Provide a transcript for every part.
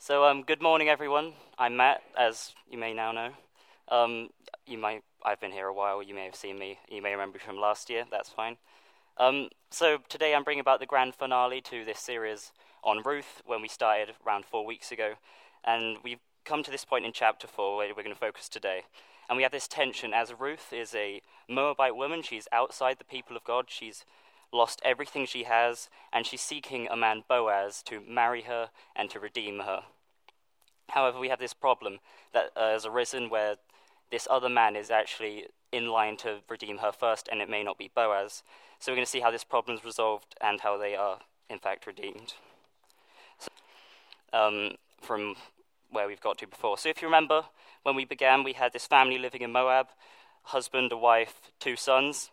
So, um, good morning, everyone. I'm Matt, as you may now know. Um, you might, I've been here a while. You may have seen me. You may remember me from last year. That's fine. Um, so today I'm bringing about the grand finale to this series on Ruth, when we started around four weeks ago, and we've come to this point in chapter four where we're going to focus today. And we have this tension as Ruth is a Moabite woman. She's outside the people of God. She's lost everything she has, and she's seeking a man, Boaz, to marry her and to redeem her. However, we have this problem that uh, has arisen where this other man is actually in line to redeem her first, and it may not be Boaz. So we're going to see how this problem is resolved and how they are, in fact, redeemed. So, um, from where we've got to before. So if you remember, when we began, we had this family living in Moab husband, a wife, two sons.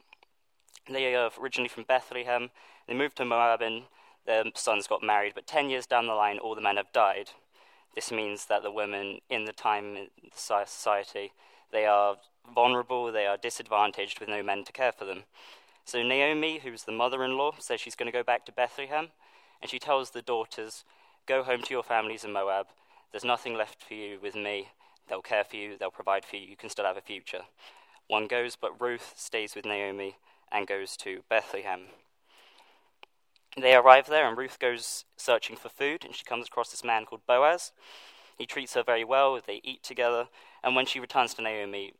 They are originally from Bethlehem. They moved to Moab, and their sons got married. But 10 years down the line, all the men have died. This means that the women in the time in society, they are vulnerable, they are disadvantaged with no men to care for them. So Naomi, who's the mother-in-law, says she's going to go back to Bethlehem, and she tells the daughters, "Go home to your families in Moab. There's nothing left for you with me. They'll care for you, they'll provide for you. You can still have a future." One goes, but Ruth stays with Naomi and goes to Bethlehem. They arrive there, and Ruth goes searching for food, and she comes across this man called Boaz. He treats her very well, they eat together, and when she returns to Naomi,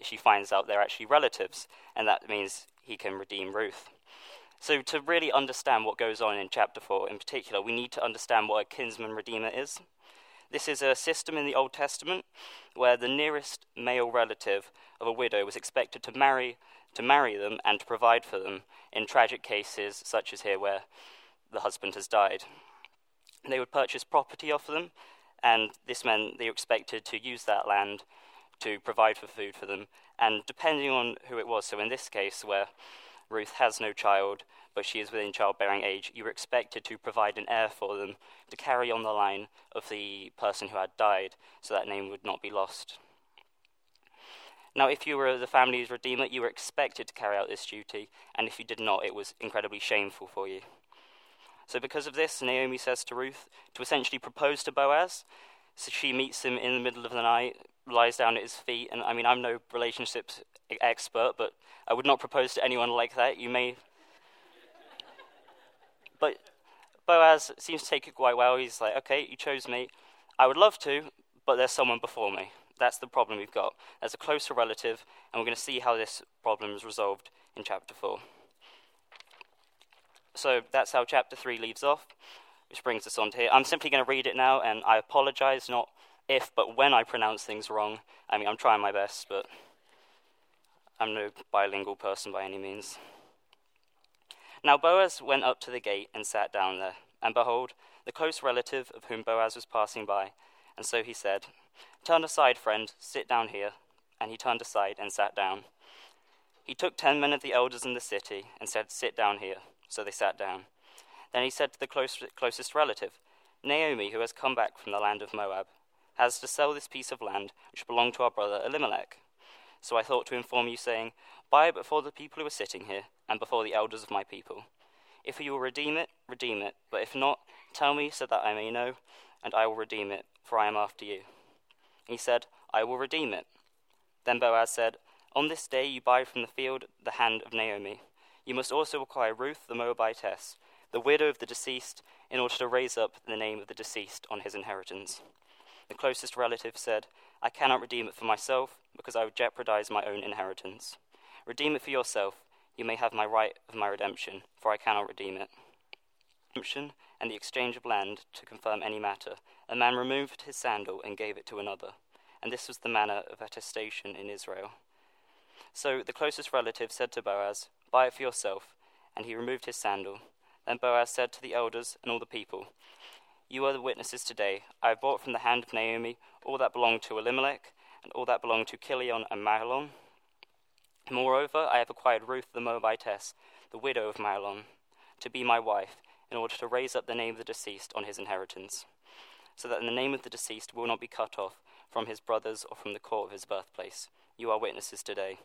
she finds out they're actually relatives, and that means he can redeem Ruth. So, to really understand what goes on in chapter 4 in particular, we need to understand what a kinsman redeemer is. This is a system in the Old Testament where the nearest male relative of a widow was expected to marry to marry them and to provide for them in tragic cases such as here where the husband has died. They would purchase property off them, and this meant they were expected to use that land to provide for food for them. And depending on who it was, so in this case where Ruth has no child, but she is within childbearing age, you were expected to provide an heir for them to carry on the line of the person who had died, so that name would not be lost. Now, if you were the family's redeemer, you were expected to carry out this duty, and if you did not, it was incredibly shameful for you. So, because of this, Naomi says to Ruth to essentially propose to Boaz. So she meets him in the middle of the night, lies down at his feet, and I mean, I'm no relationships expert, but I would not propose to anyone like that. You may. But Boaz seems to take it quite well. He's like, okay, you chose me. I would love to, but there's someone before me. That's the problem we've got as a closer relative, and we're going to see how this problem is resolved in chapter 4. So that's how chapter 3 leaves off, which brings us on to here. I'm simply going to read it now, and I apologize, not if, but when I pronounce things wrong. I mean, I'm trying my best, but I'm no bilingual person by any means. Now Boaz went up to the gate and sat down there, and behold, the close relative of whom Boaz was passing by, and so he said, Turn aside, friend, sit down here. And he turned aside and sat down. He took ten men of the elders in the city and said, Sit down here. So they sat down. Then he said to the close, closest relative, Naomi, who has come back from the land of Moab, has to sell this piece of land which belonged to our brother Elimelech. So I thought to inform you, saying, Buy it before the people who are sitting here, and before the elders of my people. If you will redeem it, redeem it, but if not, tell me so that I may know, and I will redeem it, for I am after you. He said, I will redeem it. Then Boaz said, On this day you buy from the field the hand of Naomi. You must also acquire Ruth the Moabitess, the widow of the deceased, in order to raise up the name of the deceased on his inheritance. The closest relative said, I cannot redeem it for myself, because I would jeopardize my own inheritance. Redeem it for yourself. You may have my right of my redemption, for I cannot redeem it. And the exchange of land to confirm any matter a man removed his sandal and gave it to another. And this was the manner of attestation in Israel. So the closest relative said to Boaz, Buy it for yourself. And he removed his sandal. Then Boaz said to the elders and all the people, You are the witnesses today. I have bought from the hand of Naomi all that belonged to Elimelech, and all that belonged to Chilion and Mahlon. Moreover, I have acquired Ruth the Moabitess, the widow of Mahlon, to be my wife, in order to raise up the name of the deceased on his inheritance so that the name of the deceased will not be cut off from his brothers or from the court of his birthplace. You are witnesses today.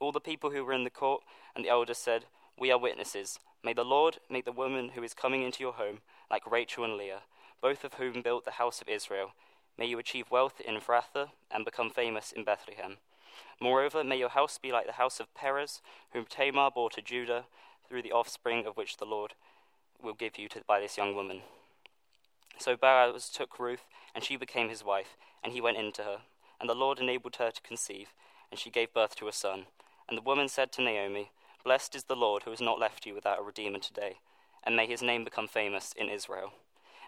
All the people who were in the court and the elders said, We are witnesses. May the Lord make the woman who is coming into your home like Rachel and Leah, both of whom built the house of Israel. May you achieve wealth in Ephrathah and become famous in Bethlehem. Moreover, may your house be like the house of Perez, whom Tamar bore to Judah, through the offspring of which the Lord will give you to, by this young woman. So Boaz took Ruth, and she became his wife, and he went in to her. And the Lord enabled her to conceive, and she gave birth to a son. And the woman said to Naomi, Blessed is the Lord who has not left you without a redeemer today, and may his name become famous in Israel.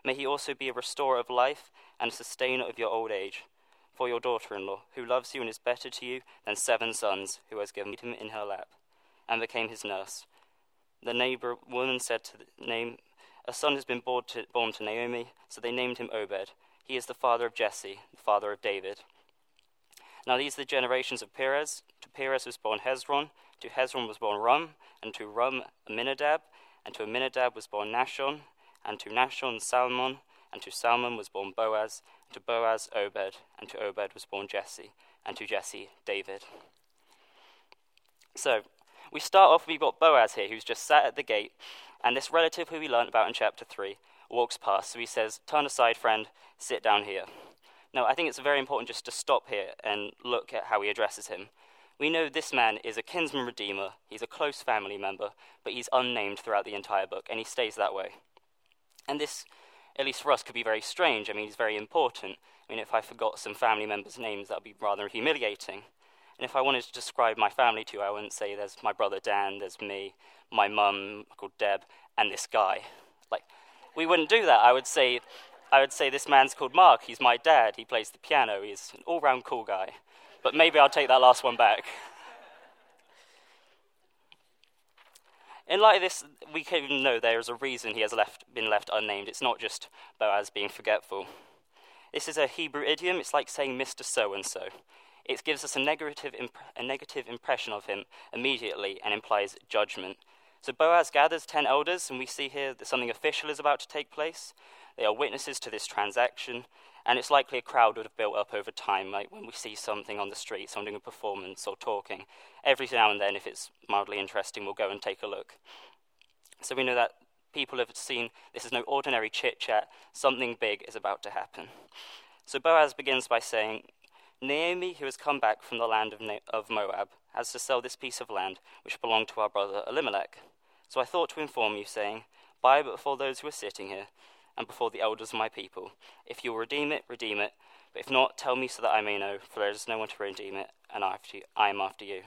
May he also be a restorer of life and a sustainer of your old age. For your daughter in law, who loves you and is better to you than seven sons, who has given him in her lap, and became his nurse. The neighbor woman said to the name, A son has been born to, born to Naomi, so they named him Obed. He is the father of Jesse, the father of David. Now these are the generations of Perez. To Perez was born Hezron, to Hezron was born Ram, and to Ram Amminadab, and to Amminadab was born Nahshon, and to Nahshon Salmon, and to Salmon was born Boaz, and to Boaz Obed, and to Obed was born Jesse, and to Jesse David. So, we start off, we've got Boaz here, who's just sat at the gate, and this relative who we learnt about in chapter 3 walks past. So he says, Turn aside, friend, sit down here. Now, I think it's very important just to stop here and look at how he addresses him. We know this man is a kinsman redeemer, he's a close family member, but he's unnamed throughout the entire book, and he stays that way. And this, at least for us, could be very strange. I mean, he's very important. I mean, if I forgot some family members' names, that would be rather humiliating. And if I wanted to describe my family to you, I wouldn't say there's my brother Dan, there's me, my mum called Deb, and this guy. Like, we wouldn't do that. I would say, I would say this man's called Mark. He's my dad. He plays the piano. He's an all-round cool guy. But maybe I'll take that last one back. In light of this, we can know there is a reason he has left, been left unnamed. It's not just Boaz being forgetful. This is a Hebrew idiom. It's like saying Mr. So and so. It gives us a negative, imp- a negative impression of him immediately and implies judgment. So Boaz gathers ten elders, and we see here that something official is about to take place. They are witnesses to this transaction, and it's likely a crowd would have built up over time, like when we see something on the street, someone doing a performance or talking. Every now and then, if it's mildly interesting, we'll go and take a look. So we know that people have seen this is no ordinary chit chat, something big is about to happen. So Boaz begins by saying, Naomi, who has come back from the land of, Na- of Moab, has to sell this piece of land which belonged to our brother Elimelech. So I thought to inform you, saying, Buy but before those who are sitting here, and before the elders of my people. If you will redeem it, redeem it. But if not, tell me so that I may know, for there is no one to redeem it, and I am after you.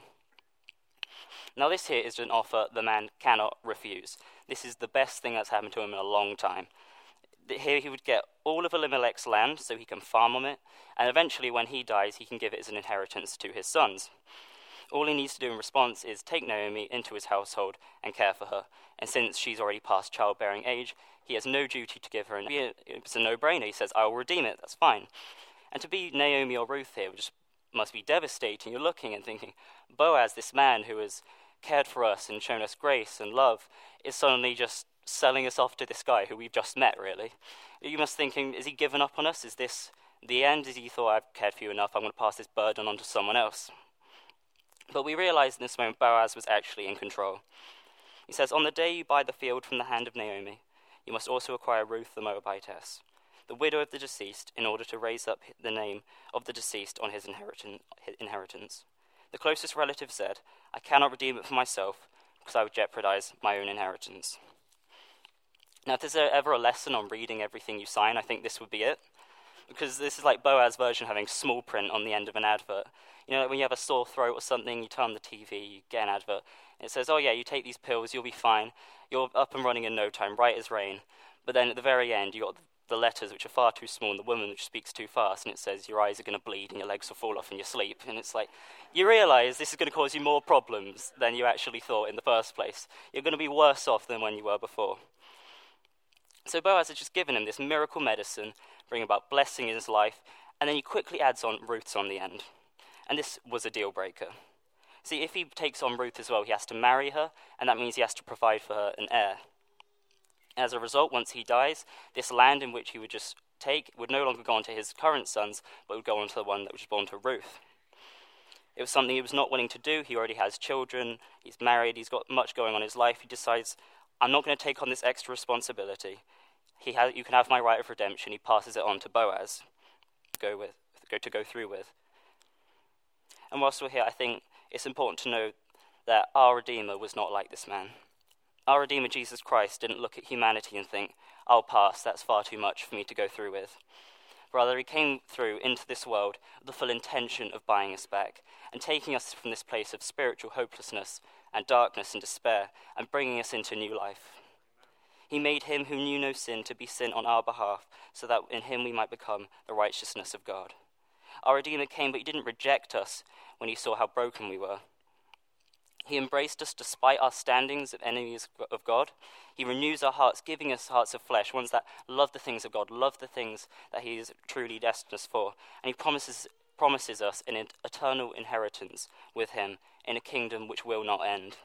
Now, this here is an offer the man cannot refuse. This is the best thing that's happened to him in a long time. Here he would get all of Elimelech's land so he can farm on it, and eventually, when he dies, he can give it as an inheritance to his sons. All he needs to do in response is take Naomi into his household and care for her. And since she's already past childbearing age, he has no duty to give her. An, it's a no-brainer. He says, "I will redeem it." That's fine. And to be Naomi or Ruth here just must be devastating. You're looking and thinking, Boaz, this man who has cared for us and shown us grace and love, is suddenly just selling us off to this guy who we've just met. Really, you must be thinking, is he given up on us? Is this the end? Is he thought I've cared for you enough? I'm going to pass this burden on to someone else. But we realize in this moment Boaz was actually in control. He says, On the day you buy the field from the hand of Naomi, you must also acquire Ruth the Moabitess, the widow of the deceased, in order to raise up the name of the deceased on his inheritance. The closest relative said, I cannot redeem it for myself, because I would jeopardize my own inheritance. Now, if there's ever a lesson on reading everything you sign, I think this would be it. Because this is like Boaz's version having small print on the end of an advert. You know, like when you have a sore throat or something, you turn on the TV, you get an advert. It says, oh yeah, you take these pills, you'll be fine. You're up and running in no time, right as rain. But then at the very end, you got the letters which are far too small and the woman which speaks too fast, and it says your eyes are going to bleed and your legs will fall off in your sleep. And it's like, you realize this is going to cause you more problems than you actually thought in the first place. You're going to be worse off than when you were before. So Boaz has just given him this miracle medicine, bringing about blessing in his life, and then he quickly adds on Ruth's on the end. And this was a deal breaker. See, if he takes on Ruth as well, he has to marry her, and that means he has to provide for her an heir. As a result, once he dies, this land in which he would just take would no longer go on to his current sons, but would go on to the one that was born to Ruth. It was something he was not willing to do. He already has children, he's married, he's got much going on in his life. He decides, I'm not going to take on this extra responsibility. He has, you can have my right of redemption. He passes it on to Boaz, go with, go to go through with. And whilst we're here, I think it's important to know that our Redeemer was not like this man. Our Redeemer, Jesus Christ, didn't look at humanity and think, I'll pass, that's far too much for me to go through with. Rather, he came through into this world with the full intention of buying us back and taking us from this place of spiritual hopelessness and darkness and despair and bringing us into new life. He made him who knew no sin to be sin on our behalf, so that in him we might become the righteousness of God. Our Redeemer came, but he didn't reject us when he saw how broken we were. He embraced us despite our standings of enemies of God. He renews our hearts, giving us hearts of flesh, ones that love the things of God, love the things that He is truly destined us for. And He promises, promises us an eternal inheritance with Him in a kingdom which will not end.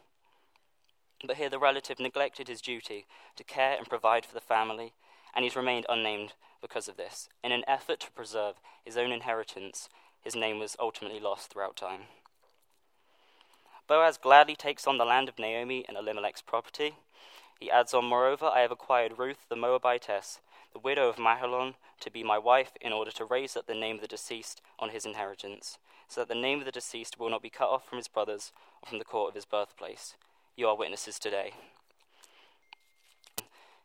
But here the relative neglected his duty to care and provide for the family, and he's remained unnamed because of this. In an effort to preserve his own inheritance, his name was ultimately lost throughout time. Boaz gladly takes on the land of Naomi and Elimelech's property. He adds on, Moreover, I have acquired Ruth the Moabitess, the widow of Mahlon, to be my wife, in order to raise up the name of the deceased on his inheritance, so that the name of the deceased will not be cut off from his brothers or from the court of his birthplace. You are witnesses today.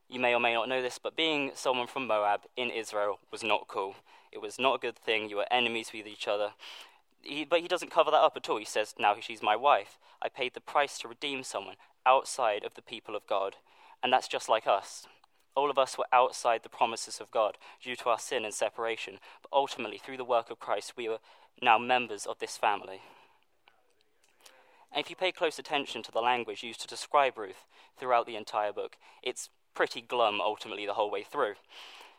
You may or may not know this, but being someone from Moab in Israel was not cool. It was not a good thing. You were enemies with each other. He, but he doesn't cover that up at all. He says, Now she's my wife. I paid the price to redeem someone outside of the people of God. And that's just like us. All of us were outside the promises of God due to our sin and separation. But ultimately, through the work of Christ, we are now members of this family. And if you pay close attention to the language used to describe Ruth throughout the entire book, it's pretty glum ultimately the whole way through.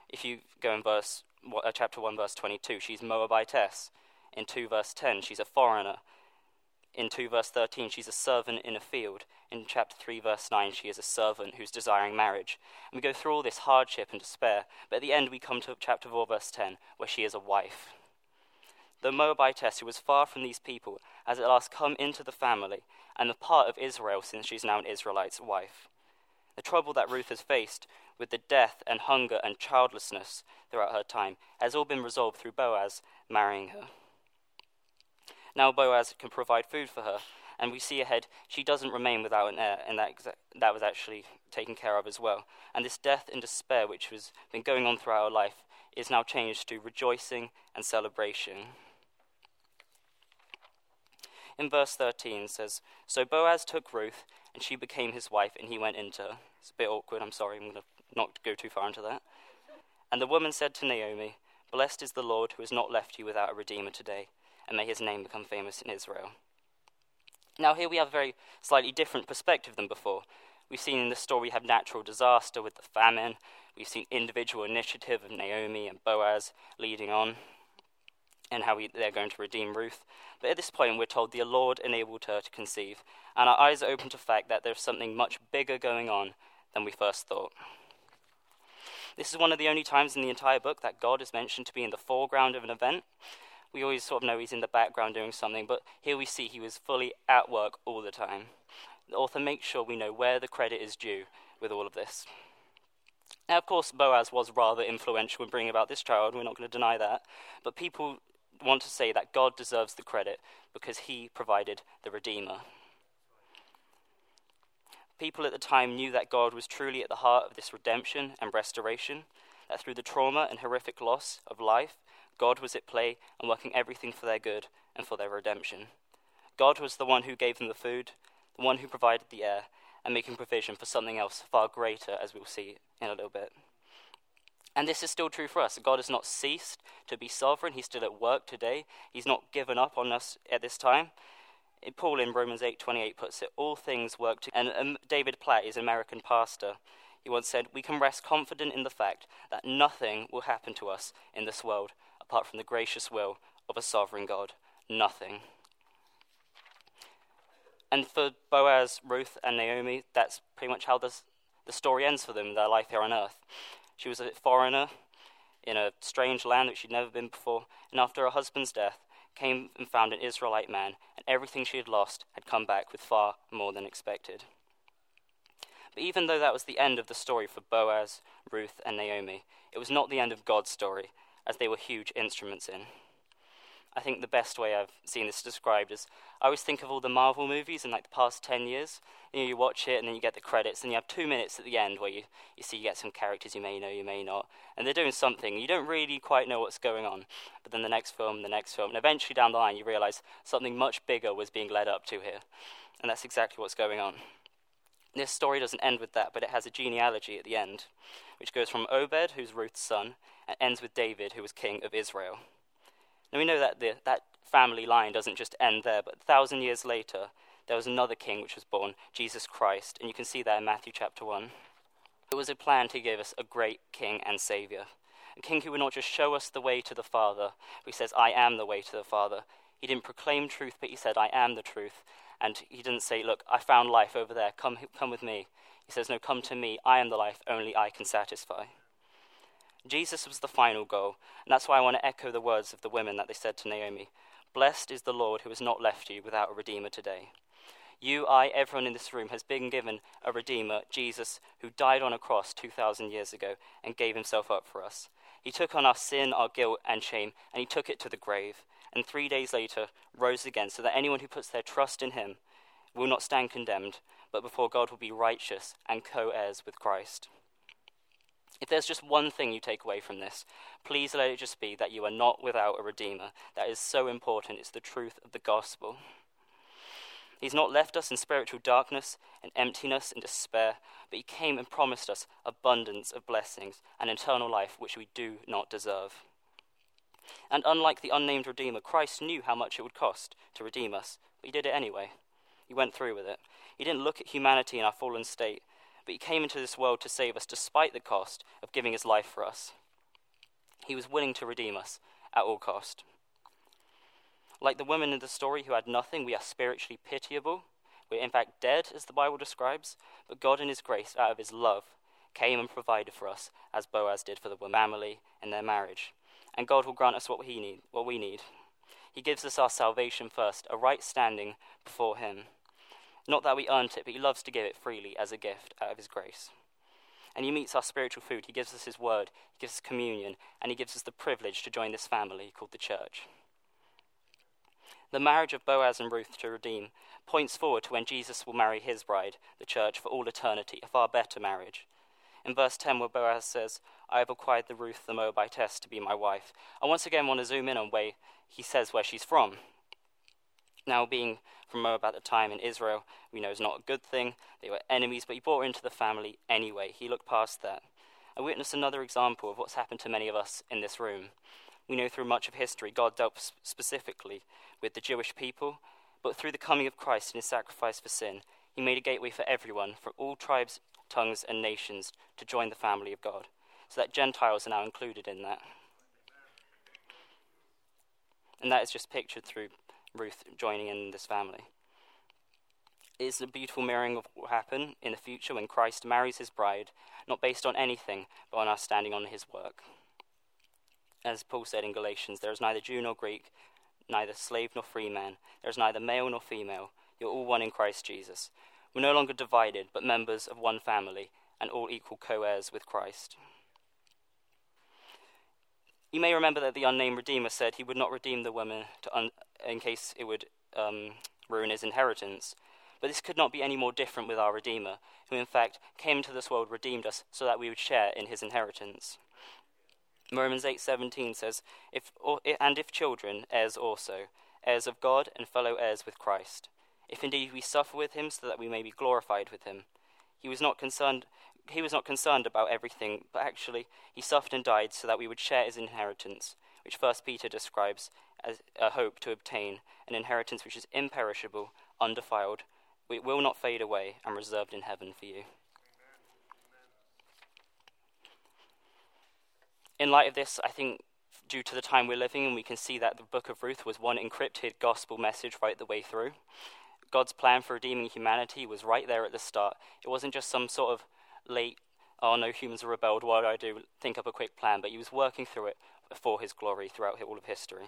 If you go in verse uh, chapter 1 verse 22, she's Moabitess. In 2 verse 10, she's a foreigner. In 2 verse 13, she's a servant in a field. In chapter 3 verse 9, she is a servant who's desiring marriage. And we go through all this hardship and despair, but at the end we come to chapter 4 verse 10, where she is a wife. The Moabitess, who was far from these people, has at last come into the family and the part of Israel since she's now an Israelite's wife. The trouble that Ruth has faced with the death and hunger and childlessness throughout her time has all been resolved through Boaz marrying her. Now Boaz can provide food for her, and we see ahead she doesn't remain without an heir, and that, that was actually taken care of as well. And this death and despair, which has been going on throughout her life, is now changed to rejoicing and celebration. In verse 13 says, So Boaz took Ruth, and she became his wife, and he went into her. It's a bit awkward, I'm sorry, I'm going to not go too far into that. And the woman said to Naomi, Blessed is the Lord who has not left you without a redeemer today and may his name become famous in Israel. Now, here we have a very slightly different perspective than before. We've seen in this story we have natural disaster with the famine. We've seen individual initiative of Naomi and Boaz leading on, and how they're going to redeem Ruth. But at this point, we're told the Lord enabled her to conceive, and our eyes are open to the fact that there's something much bigger going on than we first thought. This is one of the only times in the entire book that God is mentioned to be in the foreground of an event, we always sort of know he's in the background doing something, but here we see he was fully at work all the time. The author makes sure we know where the credit is due with all of this. Now, of course, Boaz was rather influential in bringing about this child, we're not going to deny that, but people want to say that God deserves the credit because he provided the Redeemer. People at the time knew that God was truly at the heart of this redemption and restoration, that through the trauma and horrific loss of life, God was at play and working everything for their good and for their redemption. God was the one who gave them the food, the one who provided the heir, and making provision for something else far greater, as we'll see in a little bit. And this is still true for us. God has not ceased to be sovereign. He's still at work today. He's not given up on us at this time. Paul in Romans 8:28 puts it, all things work together. And um, David Platt is an American pastor. He once said, "We can rest confident in the fact that nothing will happen to us in this world apart from the gracious will of a sovereign God. Nothing. And for Boaz, Ruth, and Naomi, that's pretty much how this, the story ends for them, their life here on earth. She was a foreigner in a strange land which she'd never been before, and after her husband's death, came and found an Israelite man, and everything she had lost had come back with far more than expected. But even though that was the end of the story for Boaz, Ruth, and Naomi, it was not the end of God's story, as they were huge instruments in. I think the best way I've seen this described is I always think of all the Marvel movies in like the past 10 years. You, know, you watch it and then you get the credits, and you have two minutes at the end where you, you see you get some characters you may know, you may not, and they're doing something. You don't really quite know what's going on. But then the next film, the next film, and eventually down the line you realize something much bigger was being led up to here. And that's exactly what's going on. This story doesn't end with that, but it has a genealogy at the end, which goes from Obed, who's Ruth's son, and ends with David, who was king of Israel. Now we know that the, that family line doesn't just end there, but a thousand years later, there was another king which was born, Jesus Christ, and you can see that in Matthew chapter 1. It was a plan to give us a great king and savior, a king who would not just show us the way to the Father, but he says, I am the way to the Father. He didn't proclaim truth, but he said, I am the truth. And he didn't say, Look, I found life over there, come, come with me. He says, No, come to me, I am the life, only I can satisfy. Jesus was the final goal, and that's why I want to echo the words of the women that they said to Naomi Blessed is the Lord who has not left you without a Redeemer today. You, I, everyone in this room has been given a Redeemer, Jesus, who died on a cross 2,000 years ago and gave himself up for us. He took on our sin, our guilt, and shame, and he took it to the grave, and three days later rose again, so that anyone who puts their trust in him will not stand condemned, but before God will be righteous and co heirs with Christ. If there's just one thing you take away from this, please let it just be that you are not without a Redeemer. That is so important. It's the truth of the gospel. He's not left us in spiritual darkness and emptiness and despair, but He came and promised us abundance of blessings and eternal life which we do not deserve. And unlike the unnamed Redeemer, Christ knew how much it would cost to redeem us, but He did it anyway. He went through with it. He didn't look at humanity in our fallen state but he came into this world to save us despite the cost of giving his life for us. He was willing to redeem us at all cost. Like the woman in the story who had nothing, we are spiritually pitiable. We're in fact dead, as the Bible describes, but God, in His grace, out of His love, came and provided for us, as Boaz did for the family in their marriage. And God will grant us what, he need, what we need. He gives us our salvation first, a right standing before Him. Not that we earned it, but He loves to give it freely as a gift out of His grace. And He meets our spiritual food. He gives us His word, He gives us communion, and He gives us the privilege to join this family called the church. The marriage of Boaz and Ruth to redeem points forward to when Jesus will marry his bride, the church, for all eternity, a far better marriage. In verse 10, where Boaz says, I have acquired the Ruth the Moabitess to be my wife, I once again want to zoom in on where he says where she's from. Now, being from Moab at the time in Israel, we know is not a good thing. They were enemies, but he brought her into the family anyway. He looked past that. I witnessed another example of what's happened to many of us in this room. We know through much of history God dealt specifically with the Jewish people, but through the coming of Christ and his sacrifice for sin, he made a gateway for everyone from all tribes, tongues, and nations to join the family of God, so that Gentiles are now included in that. And that is just pictured through Ruth joining in this family. It is a beautiful mirroring of what will happen in the future when Christ marries his bride, not based on anything, but on our standing on his work. As Paul said in Galatians, there is neither Jew nor Greek, neither slave nor free man, there is neither male nor female, you're all one in Christ Jesus. We're no longer divided, but members of one family, and all equal co heirs with Christ. You may remember that the unnamed Redeemer said he would not redeem the woman un- in case it would um, ruin his inheritance. But this could not be any more different with our Redeemer, who in fact came into this world, redeemed us, so that we would share in his inheritance. Romans 8:17 says, if, or, "And if children, heirs also, heirs of God and fellow heirs with Christ, if indeed we suffer with him, so that we may be glorified with him." He was not concerned he was not concerned about everything, but actually he suffered and died so that we would share his inheritance, which First Peter describes as a hope to obtain an inheritance which is imperishable, undefiled, it will not fade away, and reserved in heaven for you. In light of this, I think due to the time we're living in, we can see that the book of Ruth was one encrypted gospel message right the way through. God's plan for redeeming humanity was right there at the start. It wasn't just some sort of late, oh no, humans are rebelled, what do I do? Think up a quick plan. But he was working through it for his glory throughout all of history.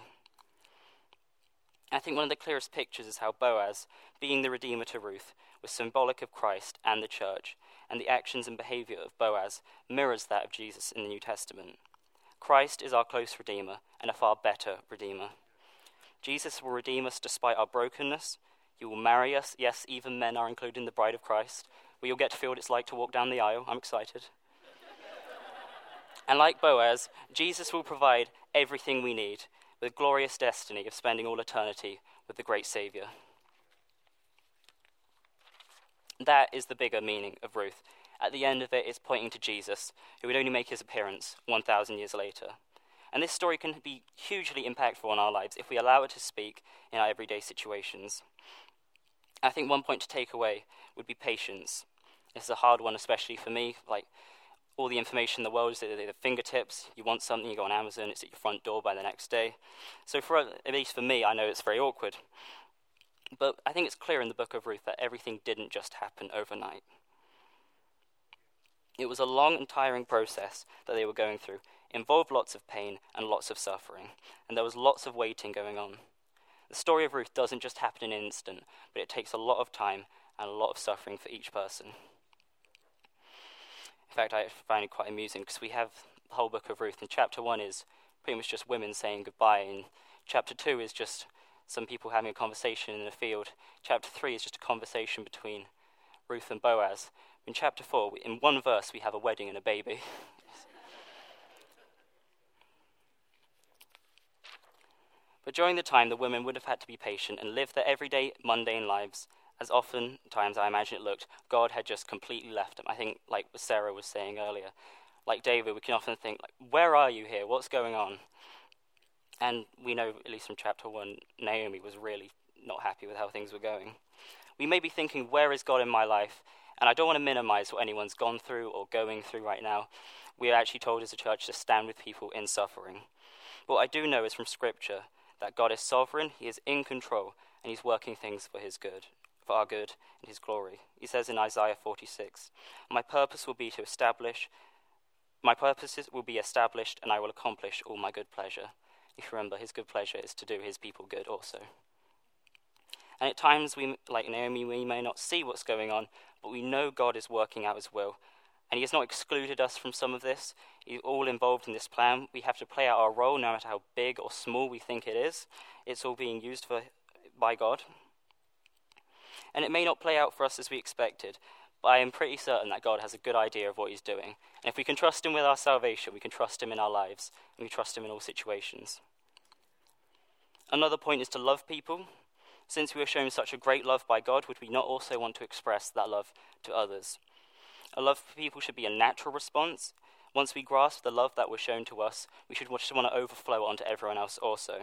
I think one of the clearest pictures is how Boaz, being the Redeemer to Ruth, was symbolic of Christ and the church, and the actions and behavior of Boaz mirrors that of Jesus in the New Testament. Christ is our close Redeemer and a far better Redeemer. Jesus will redeem us despite our brokenness. He will marry us. Yes, even men are included in the bride of Christ. We all get to feel what it's like to walk down the aisle. I'm excited. and like Boaz, Jesus will provide everything we need with the glorious destiny of spending all eternity with the great Saviour. That is the bigger meaning of Ruth. At the end of it, it's pointing to Jesus, who would only make his appearance 1,000 years later. And this story can be hugely impactful on our lives if we allow it to speak in our everyday situations. I think one point to take away would be patience. This is a hard one, especially for me. Like, all the information in the world is at the fingertips. You want something, you go on Amazon, it's at your front door by the next day. So, for at least for me, I know it's very awkward. But I think it's clear in the book of Ruth that everything didn't just happen overnight. It was a long and tiring process that they were going through, involved lots of pain and lots of suffering, and there was lots of waiting going on. The story of Ruth doesn't just happen in an instant, but it takes a lot of time and a lot of suffering for each person. In fact, I find it quite amusing because we have the whole book of Ruth, and chapter one is pretty much just women saying goodbye, and chapter two is just some people having a conversation in the field. Chapter 3 is just a conversation between Ruth and Boaz. In chapter 4, in one verse, we have a wedding and a baby. but during the time, the women would have had to be patient and live their everyday, mundane lives. As often times I imagine it looked, God had just completely left them. I think, like Sarah was saying earlier, like David, we can often think, like, "Where are you here? What's going on?" And we know, at least from chapter 1, Naomi was really not happy with how things were going. We may be thinking, where is God in my life? And I don't want to minimize what anyone's gone through or going through right now. We are actually told as a church to stand with people in suffering. But what I do know is from Scripture that God is sovereign, He is in control, and He's working things for His good, for our good and His glory. He says in Isaiah 46, My purpose will be to establish, my purposes will be established, and I will accomplish all my good pleasure. If you remember, his good pleasure is to do his people good also. And at times, we, like Naomi, we may not see what's going on, but we know God is working out his will. And he has not excluded us from some of this. He's all involved in this plan. We have to play out our role, no matter how big or small we think it is. It's all being used for, by God. And it may not play out for us as we expected, but I am pretty certain that God has a good idea of what He's doing. And if we can trust Him with our salvation, we can trust Him in our lives, and we trust Him in all situations. Another point is to love people. Since we are shown such a great love by God, would we not also want to express that love to others? A love for people should be a natural response. Once we grasp the love that was shown to us, we should want to overflow onto everyone else also.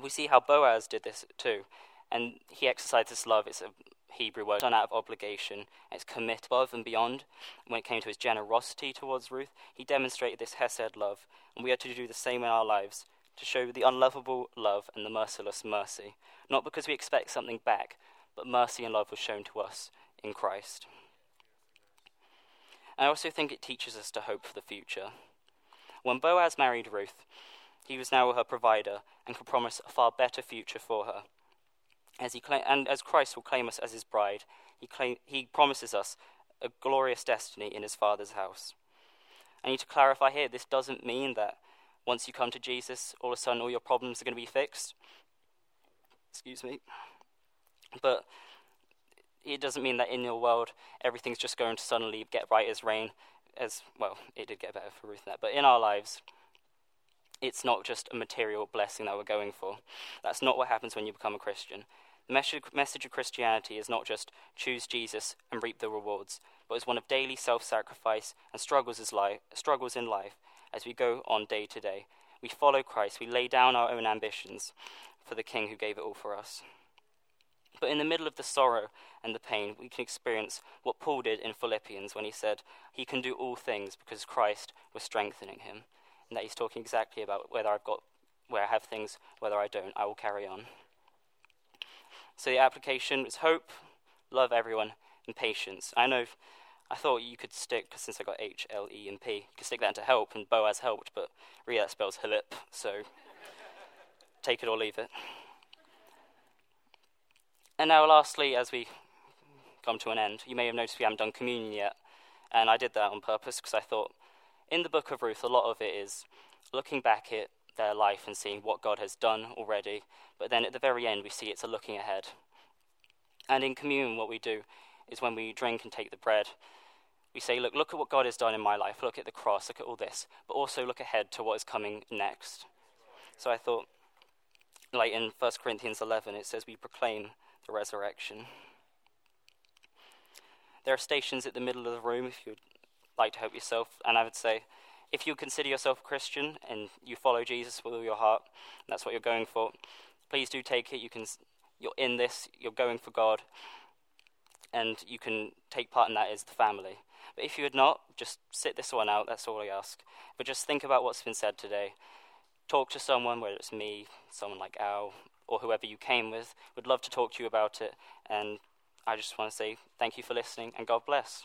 We see how Boaz did this too, and he exercised this love. It's a Hebrew word done out of obligation. It's commit above and beyond. When it came to his generosity towards Ruth, he demonstrated this Hesed love, and we are to do the same in our lives to show the unlovable love and the merciless mercy, not because we expect something back, but mercy and love was shown to us in Christ. I also think it teaches us to hope for the future. When Boaz married Ruth, he was now her provider and could promise a far better future for her. As he and as Christ will claim us as his bride, he, claim- he promises us a glorious destiny in his Father's house. I need to clarify here this doesn't mean that once you come to Jesus, all of a sudden all your problems are going to be fixed. Excuse me. But it doesn't mean that in your world everything's just going to suddenly get right as rain. As well, it did get better for Ruth and that. But in our lives, it's not just a material blessing that we're going for. That's not what happens when you become a Christian. The message of Christianity is not just choose Jesus and reap the rewards, but is one of daily self sacrifice and struggles, struggles in life as we go on day to day. We follow Christ, we lay down our own ambitions for the King who gave it all for us. But in the middle of the sorrow and the pain, we can experience what Paul did in Philippians when he said, He can do all things because Christ was strengthening him. And that he's talking exactly about whether I've got, where I have things, whether I don't, I will carry on. So the application is hope, love everyone, and patience. I know I thought you could stick, since I got H, L, E, and P, you could stick that into help, and Boaz helped, but really that spells Hilip, so take it or leave it. And now, lastly, as we come to an end, you may have noticed we haven't done communion yet. And I did that on purpose because I thought in the book of Ruth, a lot of it is looking back at their life and seeing what God has done already. But then at the very end, we see it's a looking ahead. And in communion, what we do is when we drink and take the bread, we say, Look, look at what God has done in my life. Look at the cross. Look at all this. But also look ahead to what is coming next. So I thought, like in 1 Corinthians 11, it says, We proclaim the resurrection. There are stations at the middle of the room if you'd like to help yourself. And I would say, if you consider yourself a Christian and you follow Jesus with all your heart, that's what you're going for, please do take it. You can, you're in this, you're going for God, and you can take part in that as the family. But if you had not, just sit this one out, that's all I ask. But just think about what's been said today. Talk to someone, whether it's me, someone like Al, or whoever you came with. Would love to talk to you about it. And I just want to say thank you for listening and God bless.